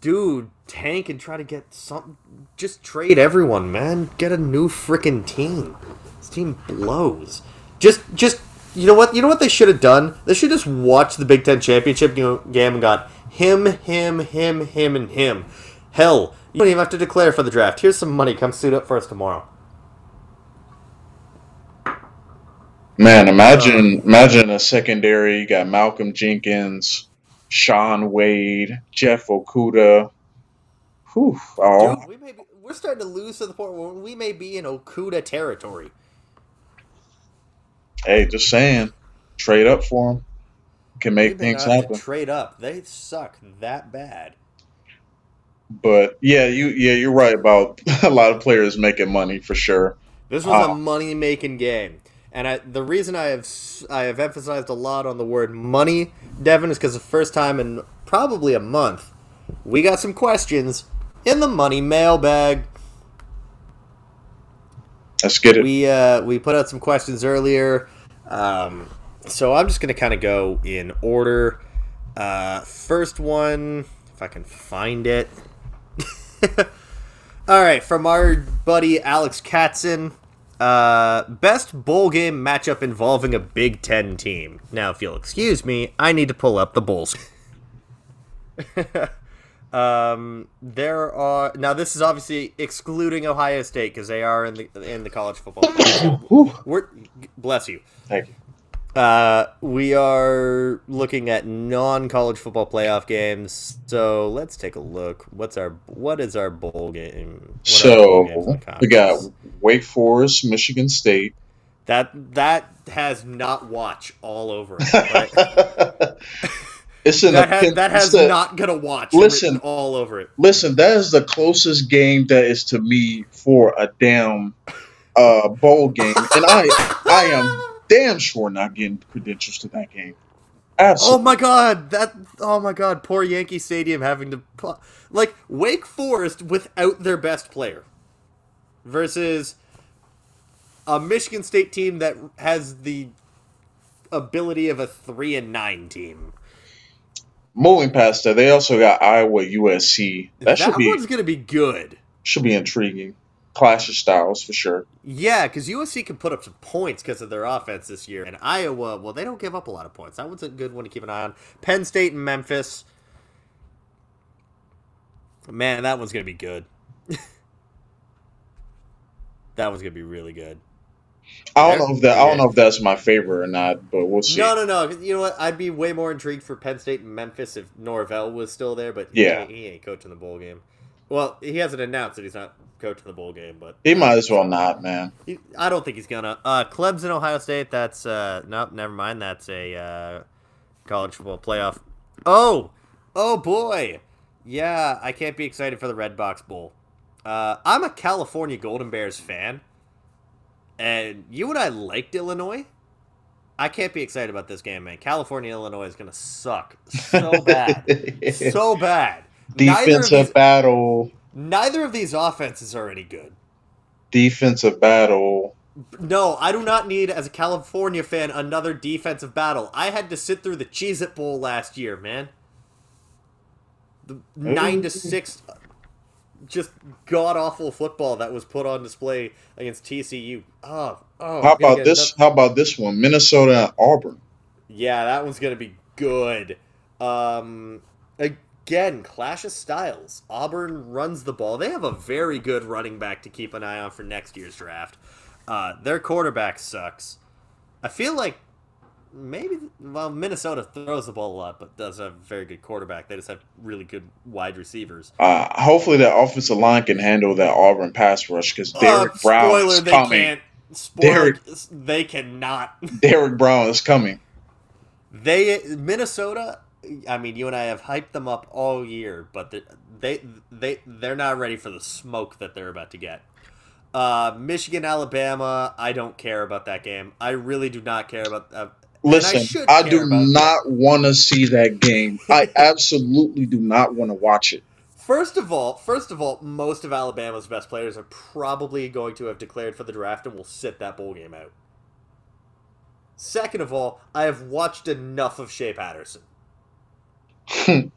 dude, tank and try to get something. Just trade everyone, man. Get a new freaking team. This team blows. Just, just you know what? You know what they should have done? They should just watch the Big Ten championship game and got him, him, him, him, and him. Hell, you don't even have to declare for the draft. Here's some money. Come suit up for us tomorrow. Man, imagine uh. imagine a secondary. You got Malcolm Jenkins, Shaun Wade, Jeff Okudah. Whew. Oh, Dude, we may be, we're starting to lose to the point where we may be in Okudah territory. Hey, just saying. Trade up for them. Can make things not have to happen. Trade up. They suck that bad. But yeah, you yeah, you're right about a lot of players making money for sure. This was a uh, Oh. money making game, and I, the reason I have I have emphasized a lot on the word money, Devin, is because the first time in probably a month, we got some questions in the money mailbag. Let's get it. We uh, we put out some questions earlier, um, so I'm just gonna kind of go in order. Uh, first one, if I can find it. All right, from our buddy Alex Katzen. Uh, best bowl game matchup involving a Big Ten team. Now, if you'll excuse me, I need to pull up the bowls. um, there are now. This is obviously excluding Ohio State because they are in the in the college football. We're bless you. Thank you. Uh, we are looking at non-college football playoff games. So let's take a look. What's our what is our bowl game? What are our bowl So we got? Wake Forest, Michigan State. that that has not watch all over it. But it's that has, that has the- not gonna watch. Listen. all over it. Listen, that is the closest game that is to me for a damn uh, bowl game, and I I am damn sure not getting credentials to that game. Oh my god, that oh my god, poor Yankee Stadium having to like Wake Forest without their best player versus a Michigan State team that has the ability of a 3 and 9 team. Moving past that, they also got Iowa, USC. That, That, should be one's going to be good. should be intriguing. Clash of styles for sure. Yeah, because USC can put up some points because of their offense this year. And Iowa, well, they don't give up a lot of points. That one's a good one to keep an eye on. Penn State and Memphis. Man, that one's going to be good. that one's going to be really good. I don't know if that I don't know if that's my favorite or not, but we'll see. No, no, no. 'cause You know what? I'd be way more intrigued for Penn State and Memphis if Norvell was still there, but Yeah. ain't, he ain't coaching the bowl game. Well, he hasn't announced that he's not coaching the bowl game, but He might as well not, man. He- I don't think he's gonna. Uh, Clemson, Ohio State. That's uh, nope. Never mind. That's a uh, college football playoff. Oh, oh boy. Yeah, I can't be excited for the Redbox Bowl. Uh, I'm a California Golden Bears fan, and you and I liked Illinois. I can't be excited about this game, man. California, Illinois is gonna suck so bad, so bad. Neither of, defensive these, battle, neither of these offenses are any good. defensive battle. No, I do not need, as a California fan, another defensive battle. I had to sit through the Cheez It Bowl last year, man. The nine to six, just god awful football that was put on display against TCU. Oh, oh. How about this? How about this one? Minnesota Auburn. Yeah, that one's gonna be good. Um, again, clash of styles. Auburn runs the ball. They have a very good running back to keep an eye on for next year's draft. Uh, their quarterback sucks. I feel like maybe well Minnesota throws the ball a lot, but does have a very good quarterback. They just have really good wide receivers. Uh, hopefully, that offensive line can handle that Auburn pass rush because Derrick Uh, Brown spoiler, is they coming. can't. Spoiler, Derrick- they cannot. Derrick Brown is coming. They Minnesota. I mean, you and I have hyped them up all year, but they they they they're not ready for the smoke that they're about to get. Uh, Michigan, Alabama. I don't care about that game. I really do not care about. Listen, should I, do not want to see that game. I absolutely do not want to watch it. First of all, first of all, most of Alabama's best players are probably going to have declared for the draft and will sit that bowl game out. Second of all, I have watched enough of Shea Patterson.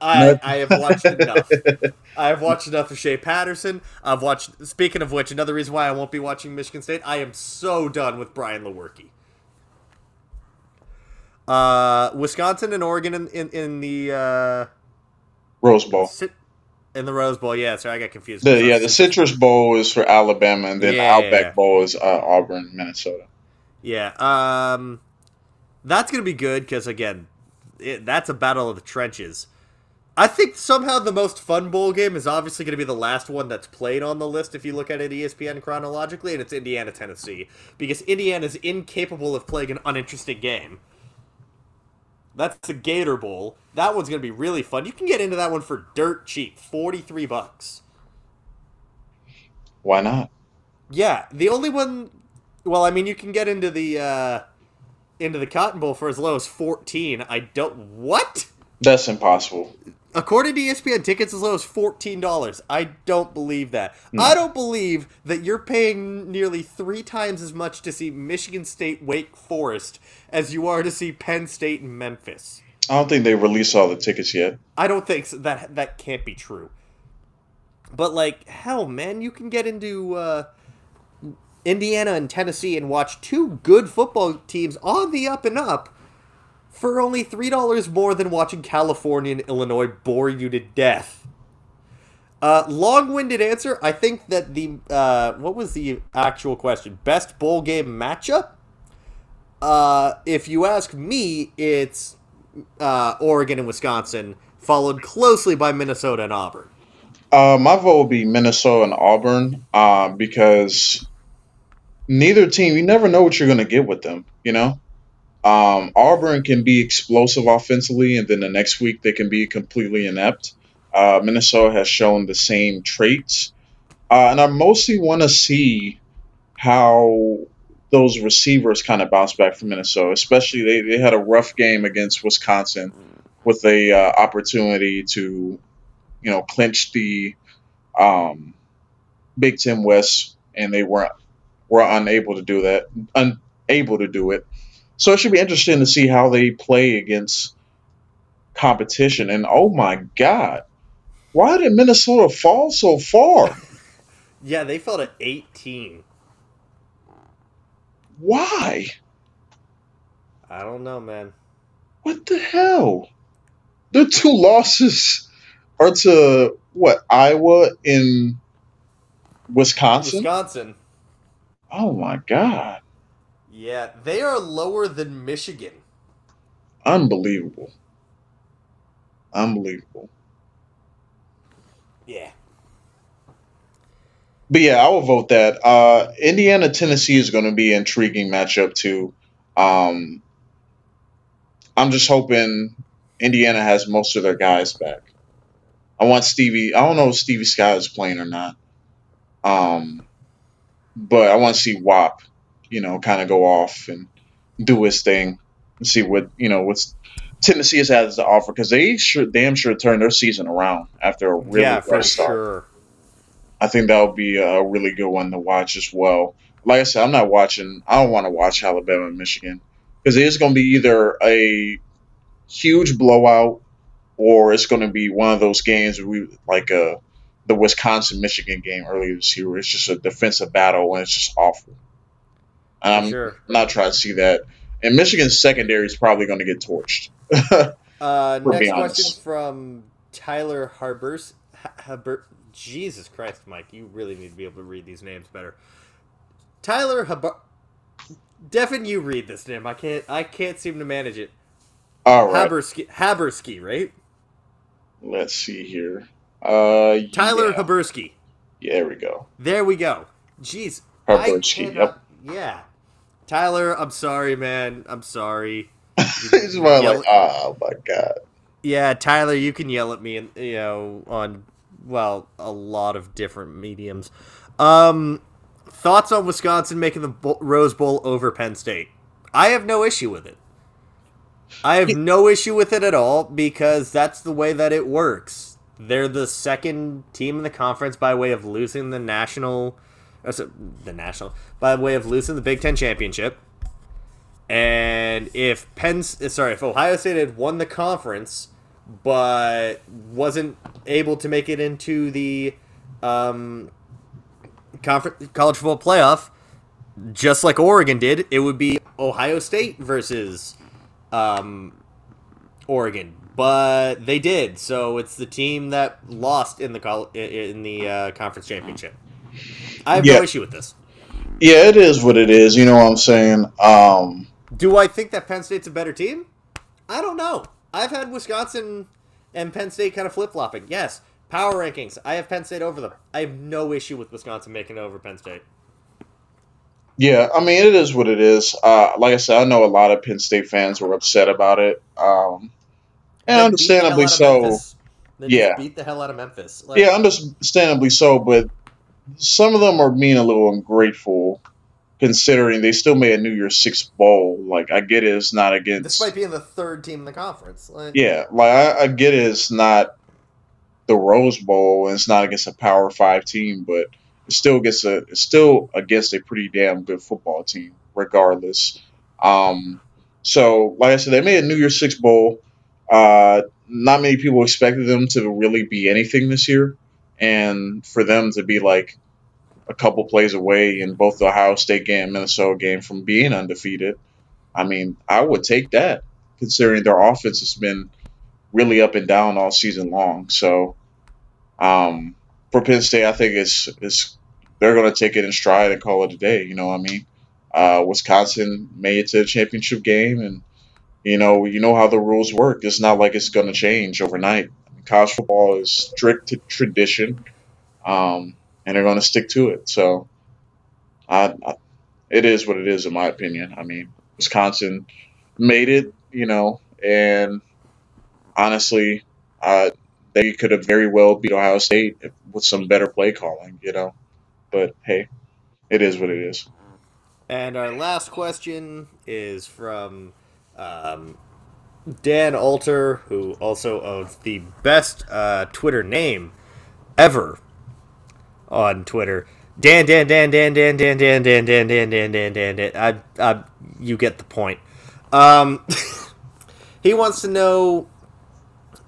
I, I have watched enough. I have watched enough of Shea Patterson. I've watched. Speaking of which, another reason why I won't be watching Michigan State. I am so done with Brian Lewerke. Uh, Wisconsin and Oregon in in, in the uh, Rose Bowl. sit in the Rose Bowl. Yeah, sorry, I got confused. The, yeah, the Citrus Bowl is for Alabama, and then the Yeah. Outback Bowl is uh, Auburn, Minnesota. Yeah, um, that's gonna be good because again, it, that's a battle of the trenches. I think somehow the most fun bowl game is obviously going to be the last one that's played on the list if you look at it ESPN chronologically, and it's Indiana Tennessee because Indiana is incapable of playing an uninteresting game. That's the Gator Bowl. That one's going to be really fun. You can get into that one for dirt cheap, forty three bucks. Why not? Yeah, the only one. Well, I mean, you can get into the uh, into the Cotton Bowl for as low as fourteen. I don't. What? That's impossible. According to ESPN, tickets as low as fourteen dollars. I don't believe that. I don't believe that you're paying nearly three times as much to see Michigan State Wake Forest as you are to see Penn State and Memphis. I don't think they released all the tickets yet. I don't think so. that that can't be true. But like hell, man, you can get into uh, Indiana and Tennessee and watch two good football teams on the up and up for only three dollars more than watching California and Illinois bore you to death. Uh, long-winded answer. I think that the uh, what was the actual question? Best bowl game matchup. Uh, if you ask me, it's uh, Oregon and Wisconsin, followed closely by Minnesota and Auburn. Uh, my vote would be Minnesota and Auburn uh, because neither team, you never know what you're going to get with them, you know? Um, Auburn can be explosive offensively, and then the next week they can be completely inept. Uh, Minnesota has shown the same traits. Uh, and I mostly want to see how those receivers kind of bounce back from Minnesota, especially they, they had a rough game against Wisconsin with a uh, opportunity to you know, clinched the um, Big Ten West, and they weren't were unable to do that, unable to do it. So it should be interesting to see how they play against competition. And oh my God, why did Minnesota fall so far? Yeah, they fell to 18. Why? I don't know, man. What the hell? Their two losses are to what Iowa in Wisconsin. Wisconsin. Oh my God. Yeah, they are lower than Michigan. Unbelievable. Unbelievable. Yeah. But yeah, I will vote that. Uh, Indiana Tennessee is going to be an intriguing matchup too. Um, I'm just hoping Indiana has most of their guys back. I want Stevie. I don't know if Stevie Scott is playing or not. Um, but I want to see WAP, you know, kind of go off and do his thing and see what you know what's Tennessee has has to offer because they sure damn sure turned their season around after a really yeah, for start. sure. I think that would be a really good one to watch as well. Like I said, I'm not watching. I don't want to watch Alabama and Michigan because it is going to be either a huge blowout or it's going to be one of those games where we like uh, the Wisconsin Michigan game earlier this year. Where it's just a defensive battle and it's just awful. And I'm sure. not trying to see that. And Michigan's secondary is probably going to get torched. Uh, next question from Tyler Harbers. Haber- Jesus Christ, Mike, you really need to be able to read these names better. Tyler Haber. Devin, you read this name. I can't. I can't seem to manage it. All right, Habersky, Habersky, right? let's see here. Uh, Tyler yeah. Habersky. Yeah, there we go. There we go. Jeez. Habersky, cannot- Yeah. Tyler, I'm sorry, man. I'm sorry. He's Yell- like, oh my god. Yeah, Tyler, you can yell at me, and you know, on well, a lot of different mediums. Um, thoughts on Wisconsin making the Rose Bowl over Penn State? I have no issue with it. I have no issue with it at all because that's the way that it works. They're the second team in the conference by way of losing the national, uh, so- the national by way of losing the Big Ten championship. And if Penn, sorry, if Ohio State had won the conference, but wasn't able to make it into the um, conference, college football playoff, just like Oregon did. It would be Ohio State versus um, Oregon, but they did. So it's the team that lost in the col- in the uh, conference championship. I have Yeah. no issue with this. Yeah, it is what it is. You know what I'm saying? Um, Do I think that Penn State's a better team? I don't know. I've had Wisconsin and Penn State kind of flip flopping. Yes, power rankings. I have Penn State over them. I have no issue with Wisconsin making it over Penn State. yeah, I mean, it is what it is. Uh, like I said, I know a lot of Penn State fans were upset about it, um, and understandably so. Yeah. beat the hell out of Memphis. Like, Yeah, understandably so, but some of them are being a little ungrateful, considering they still made a New Year's Six bowl. Like, I get it, it's not against. despite being the third team in the conference. Like, Yeah, like I, I get it. It's not the Rose Bowl, and it's not against a Power Five team, but it still gets a it's still against a pretty damn good football team, regardless. Um, so, like I said, they made a New Year's Six Bowl. Uh, not many people expected them to really be anything this year, and for them to be like a couple plays away in both the Ohio State game and Minnesota game from being undefeated. I mean, I would take that considering their offense has been really up and down all season long. So, um, for Penn State, I think it's it's they're going to take it in stride and call it a day. You know what I mean? Uh, Wisconsin made it to the championship game, and you know you know how the rules work. It's not like it's going to change overnight. College football is strict to tradition, um, and they're going to stick to it. So, I, I, it is what it is, in my opinion. I mean, Wisconsin made it, you know, and honestly, uh, they could have very well beat Ohio State with some better play calling, you know. But hey, it is what it is. And our last question is from um, Dan Alter, who also owns the best uh, Twitter name ever on Twitter. Dan, Dan, Dan, Dan, Dan, Dan, Dan, Dan, Dan, Dan, Dan, Dan, Dan, Dan. I, I, you get the point. Um, he wants to know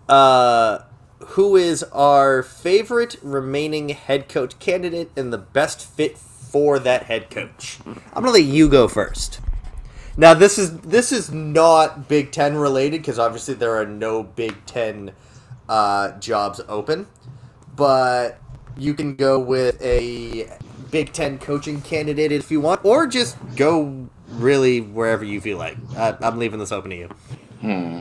uh, who is our favorite remaining head coach candidate and the best fit for that head coach. I'm gonna let you go first. Now this is this is not Big Ten related because obviously there are no Big Ten uh, jobs open, but you can go with a Big Ten coaching candidate if you want, or just go really wherever you feel like. I, I'm leaving this open to you. Hmm.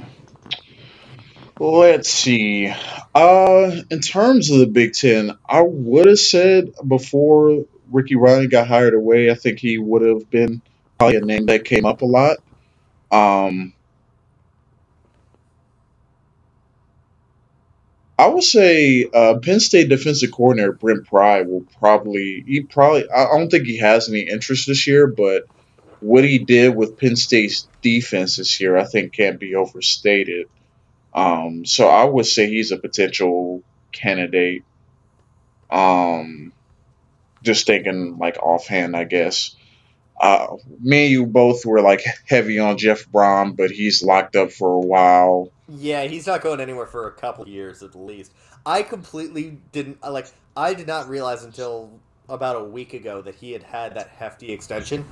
Let's see. Uh, in terms of the Big Ten, I would have said before Ricky Rahne got hired away, I think he would have been probably a name that came up a lot. Um, I would say uh, Penn State defensive coordinator Brent Pry will probably he probably I don't think he has any interest this year, but what he did with Penn State's defense this year, I think can't be overstated. Um, so I would say he's a potential candidate. Um, just thinking like offhand, I guess. Uh, me and you both were like heavy on Jeff Brohm, but he's locked up for a while. Yeah, he's not going anywhere for a couple years at least. I completely didn't like. I did not realize until about a week ago that he had had that hefty extension,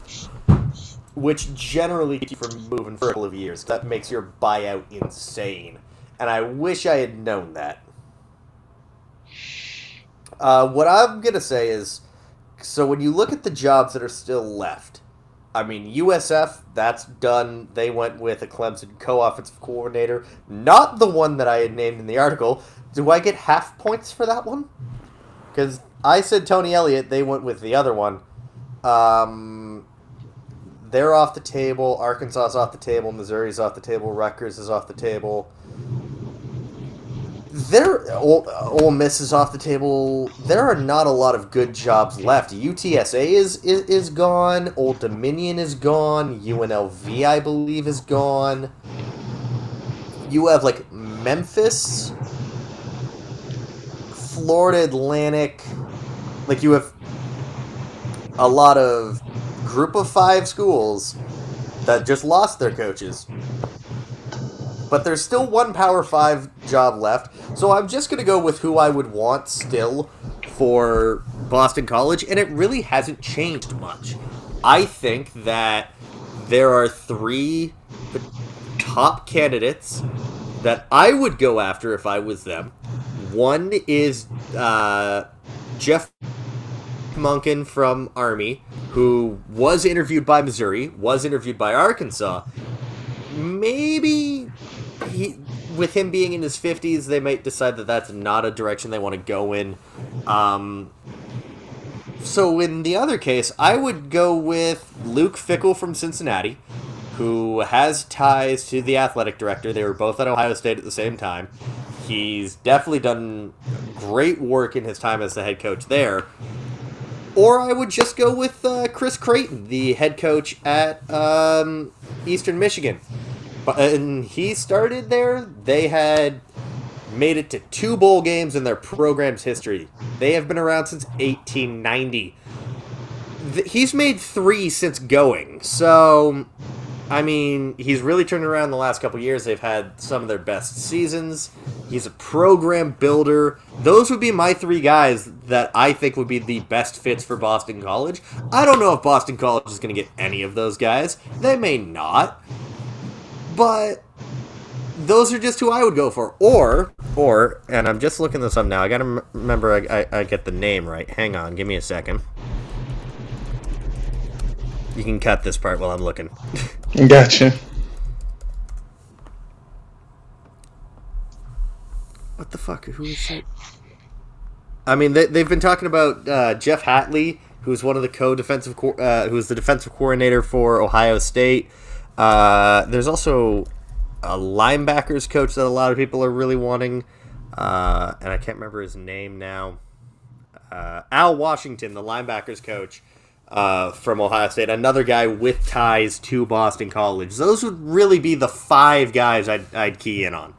which generally keeps you from moving for a couple of years. That makes your buyout insane, and I wish I had known that. Uh, what I'm gonna say is, so when you look at the jobs that are still left, I mean USF, that's done. They went with a Clemson co-offensive coordinator, not the one that I had named in the article. Do I get half points for that one? Because I said Tony Elliott, they went with the other one. Um, they're off the table. Arkansas's off the table. Missouri's off the table. Rutgers is off the table. There, Ole, Miss is off the table. There are not a lot of good jobs left. UTSA is, is is gone. Old Dominion is gone. UNLV, I believe, is gone. You have like Memphis, Florida Atlantic. Like you have a lot of group of five schools that just lost their coaches. But there's still one Power Five job left. So I'm just gonna go with who I would want still for Boston College, and it really hasn't changed much. I think that there are three top candidates that I would go after if I was them. One is uh, Jeff Monken from Army, who was interviewed by Missouri, was interviewed by Arkansas. Maybe with him being in his 50s, they might decide that that's not a direction they want to go in. Um, so in the other case, I would go with Luke Fickell from Cincinnati, who has ties to the athletic director. They were both at Ohio State at the same time. He's definitely done great work in his time as the head coach there. Or I would just go with uh, Chris Creighton, the head coach at um, Eastern Michigan. And he started there. They had made it to two bowl games in their program's history. They have been around since 1890. He's made three since going. So, I mean, he's really turned around the last couple years. They've had some of their best seasons. He's a program builder. Those would be my three guys that I think would be the best fits for Boston College. I don't know if Boston College is going to get any of those guys. They may not. But those are just who I would go for. Or, or, and I'm just looking this up now. I gotta m- remember I, I, I get the name right. Hang on, give me a second. You can cut this part while I'm looking. Gotcha. What the fuck? Who is it? I mean, they, they've been talking about uh, Jeff Hafley, who's one of the co-defensive, co- uh, who's the defensive coordinator for Ohio State. Uh, there's also a linebackers coach that a lot of people are really wanting, uh, and I can't remember his name now. Uh, Al Washington, the linebackers coach uh, from Ohio State, another guy with ties to Boston College. Those would really be the five guys I'd, I'd key in on.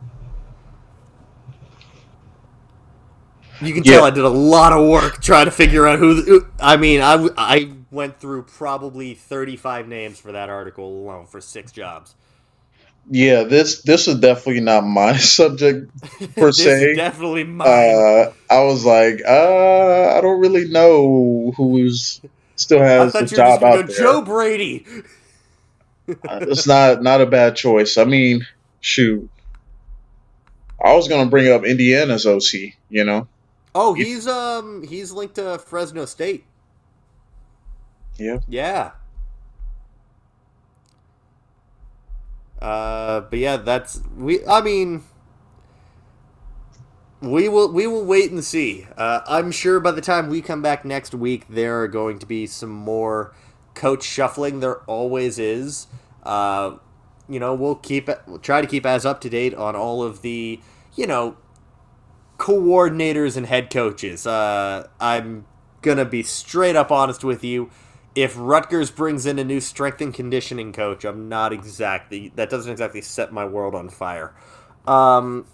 You can Yeah. tell I did a lot of work trying to figure out who. who I mean, I, I went through probably 35 names for that article alone for six jobs. Yeah, this this is definitely not my subject per this se. is definitely mine. uh, I was like, uh, I don't really know who's still has thought the you were just job out there. Joe Brady. Uh, it's not not a bad choice. I mean, shoot, I was gonna bring up Indiana's OC. You know, Oh, he's um he's linked to Fresno State. Yeah, Yeah. Uh, but yeah, that's we. I mean, we will we will wait and see. Uh, I'm sure by the time we come back next week, there are going to be some more coach shuffling. There always is. Uh, you know, we'll keep. We'll try to keep as up to date on all of the you know coordinators and head coaches. Uh, I'm gonna be straight up honest with you. If Rutgers brings in a new strength and conditioning coach, I'm not exactly that doesn't exactly set my world on fire. Um,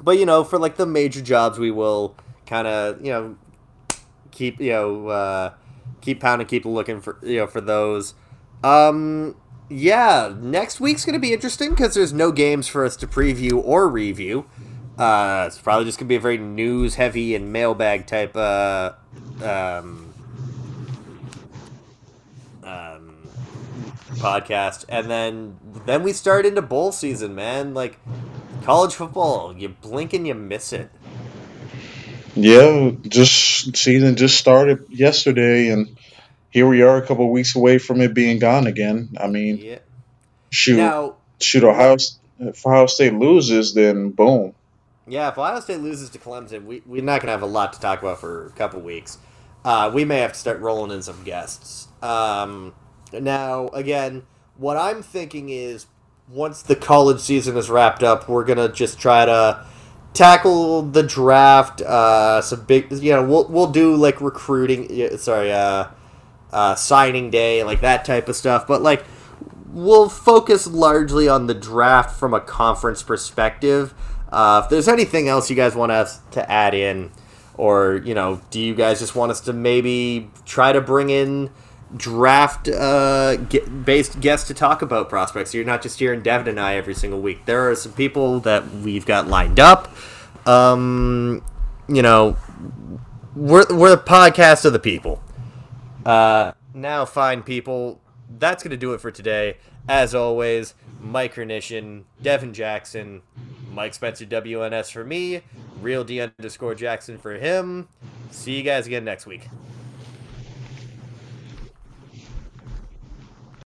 but you know, for like the major jobs, we will kind of you know keep you know uh, keep pounding, keep looking for you know for those. Um, yeah, next week's gonna be interesting because there's no games for us to preview or review. Uh, it's probably just gonna be a very news heavy and mailbag type uh, um, podcast, and then then we start into bowl season, man. Like college football, you blink and you miss it. yeah. Just season just started yesterday, and here we are, a couple weeks away from it being gone again. I mean, Yeah. shoot, Now, shoot, Ohio if Ohio State loses, then boom. Yeah, if Ohio State loses to Clemson, we, we're not going to have a lot to talk about for a couple weeks. Uh, we may have to start rolling in some guests. Um, now, again, what I'm thinking is once the college season is wrapped up, we're to just try to tackle the draft. Uh, some big, you know, we'll, we'll do like recruiting, sorry, uh, uh, signing day, like that type of stuff. But, like, we'll focus largely on the draft from a conference perspective. Uh, if there's anything else you guys want us to add in, or you know, do you guys just want us to maybe try to bring in draft uh, based guests to talk about prospects. You're not just hearing Devin and I every single week. There are some people that we've got lined up. Um, you know, we're we're the podcast of the people. Uh, now, fine people, that's gonna do it for today. As always, Mike Devin Jackson, Mike Spencer WNS for me, Real D underscore Jackson for him. See you guys again next week.